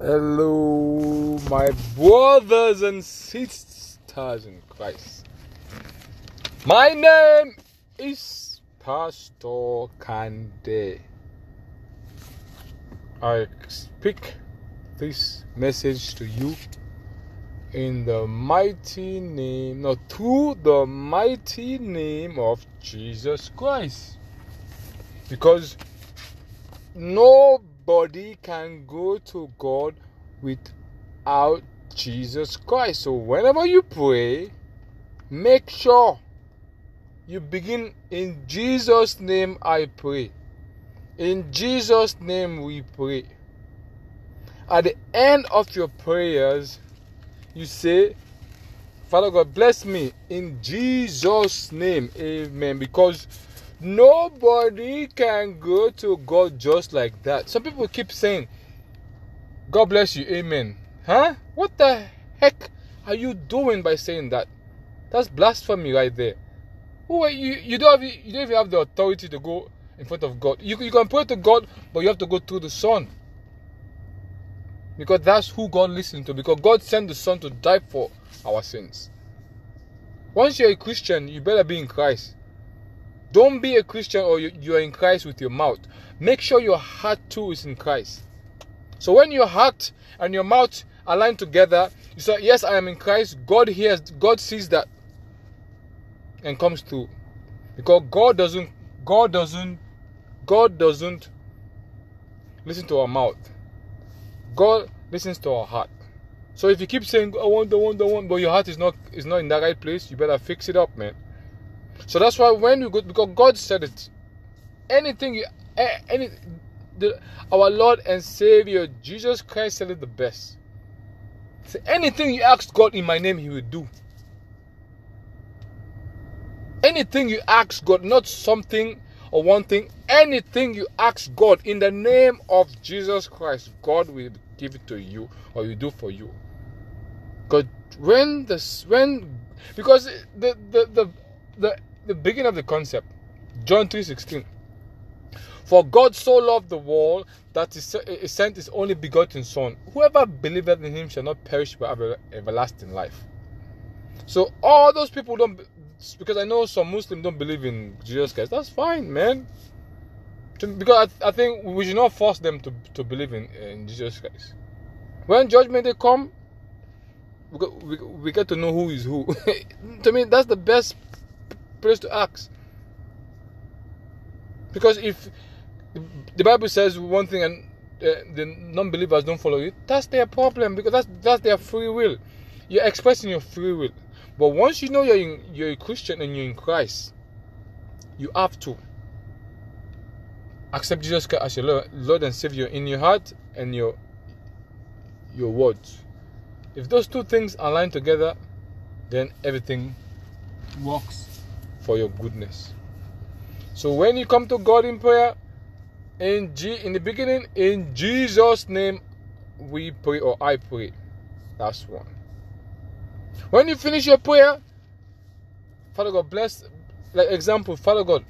Hello, my brothers and sisters in Christ. My name is Pastor Kande. I speak this message to you in the mighty name, not through the mighty name of Jesus Christ. Because nobody can go to God without Jesus Christ. So whenever you pray, make sure you begin in Jesus' name I pray. In Jesus' name we pray. At the end of your prayers, you say, Father God, bless me in Jesus' name. Amen. Because nobody can go to God just like that. Some people keep saying, God bless you. Amen. Huh? What the heck are you doing by saying that? That's blasphemy right there. Who are you? You don't have you don't even have the authority to go in front of God. You, you can pray to God, but you have to go through the Son. Because that's who God listens to. Because God sent the Son to die for our sins. Once you're a Christian, you better be in Christ. Don't be a Christian or you, are in Christ with your mouth. Make sure your heart too is in Christ. So when your heart and your mouth align together, you say, Yes, I am in Christ. God hears, God sees that and comes through. Because God doesn't, God doesn't, God doesn't listen to our mouth. God listens to our heart. So if you keep saying I want, I want, I want, but your heart is not is not in that right place, you better fix it up, man. So that's why when you go because God said it, anything you any the, our Lord and Savior Jesus Christ said it the best. So anything you ask God in my name, He will do. Anything you ask God, not something or one thing, anything you ask God in the name of Jesus Christ, God will give it to you or will do for you. Because when this when because the the the the, the beginning of the concept, John 3:16. For God so loved the world that he sent his only begotten Son. Whoever believeth in him shall not perish but have everlasting life. So all those people don't because I know some Muslims don't believe in Jesus Christ. That's fine, man. Because I, I think we should not force them to, to believe in, in Jesus Christ. When judgment day come, we, we, we get to know who is who. to me, that's the best place to ask. Because if the Bible says one thing and uh, the non-believers don't follow it, that's their problem because that's that's their free will. You're expressing your free will. But once you know you're in, you're a Christian and you're in Christ, you have to accept Jesus Christ as your Lord and Savior in your heart and your your words. If those two things align together, then everything works for your goodness. So when you come to God in prayer, in G in the beginning, in Jesus' name we pray or I pray. That's one. When you finish your prayer, Father God, bless, like example, Father God,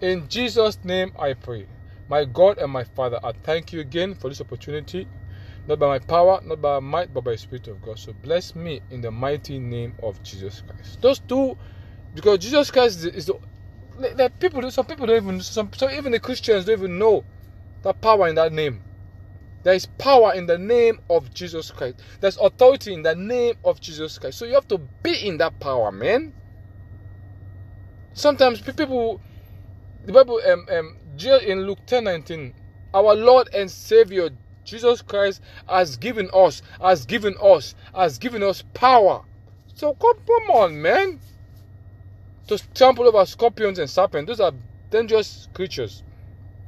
in Jesus' name I pray. My God and my Father, I thank you again for this opportunity, not by my power, not by my might, but by the Spirit of God. So bless me in the mighty name of Jesus Christ. Those two, because Jesus Christ is the, like people, some people don't even, some, so even the Christians don't even know that power in that name. There is power in the name of Jesus Christ. There's authority in the name of Jesus Christ. So you have to be in that power, man. Sometimes people, the Bible, um, um, in Luke 10 19, our Lord and Savior Jesus Christ has given us, has given us, has given us power. So come, come on, man. To trample over scorpions and serpents. Those are dangerous creatures.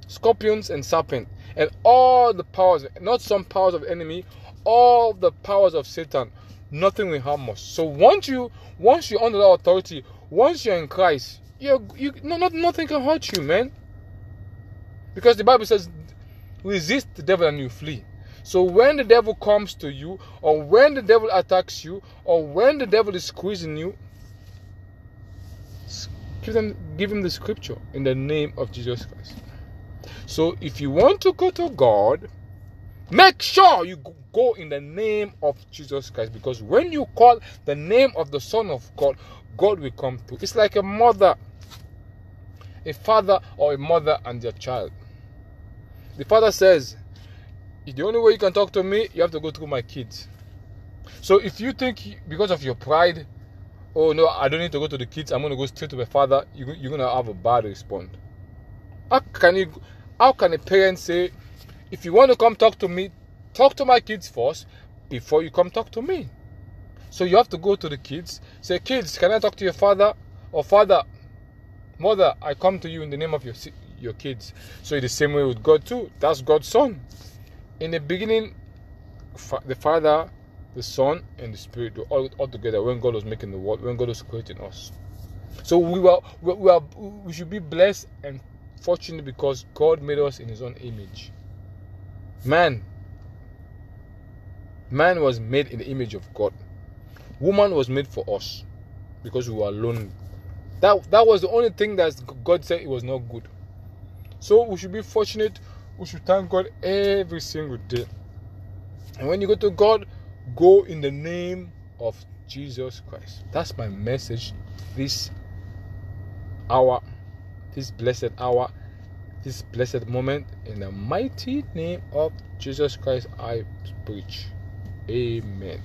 Scorpions and serpents and all the powers, not some powers of enemy, all the powers of Satan, nothing will harm us. So once you once you're under that authority, once you're in Christ, you're you no, not nothing can hurt you, man. Because the Bible says, resist the devil and you flee. So when the devil comes to you, or when the devil attacks you, or when the devil is squeezing you, give them give him the scripture in the name of Jesus Christ. So if you want to go to God, make sure you go in the name of Jesus Christ because when you call the name of the Son of God, God will come through. It's like a mother, a father, or a mother and their child. The father says, The only way you can talk to me, you have to go through my kids. So if you think because of your pride, oh no, I don't need to go to the kids, I'm going to go straight to my father, you're going to have a bad response. How can you? How can a parent say, if you want to come talk to me, talk to my kids first before you come talk to me? So you have to go to the kids, say, kids, can I talk to your father? Or father, mother, I come to you in the name of your your kids. So the same way with God too. That's God's son. In the beginning, the Father, the Son, and the Spirit were all, all together when God was making the world, when God was creating us. So we were, we, are, we should be blessed and fortunate because God made us in His own image. Man, man was made in the image of God. Woman was made for us because we were lonely. That that was the only thing that God said it was not good. So we should be fortunate. We should thank God every single day. And when you go to God, go in the name of Jesus Christ. That's my message this hour this blessed hour, this blessed moment. In the mighty name of Jesus Christ, I preach. Amen.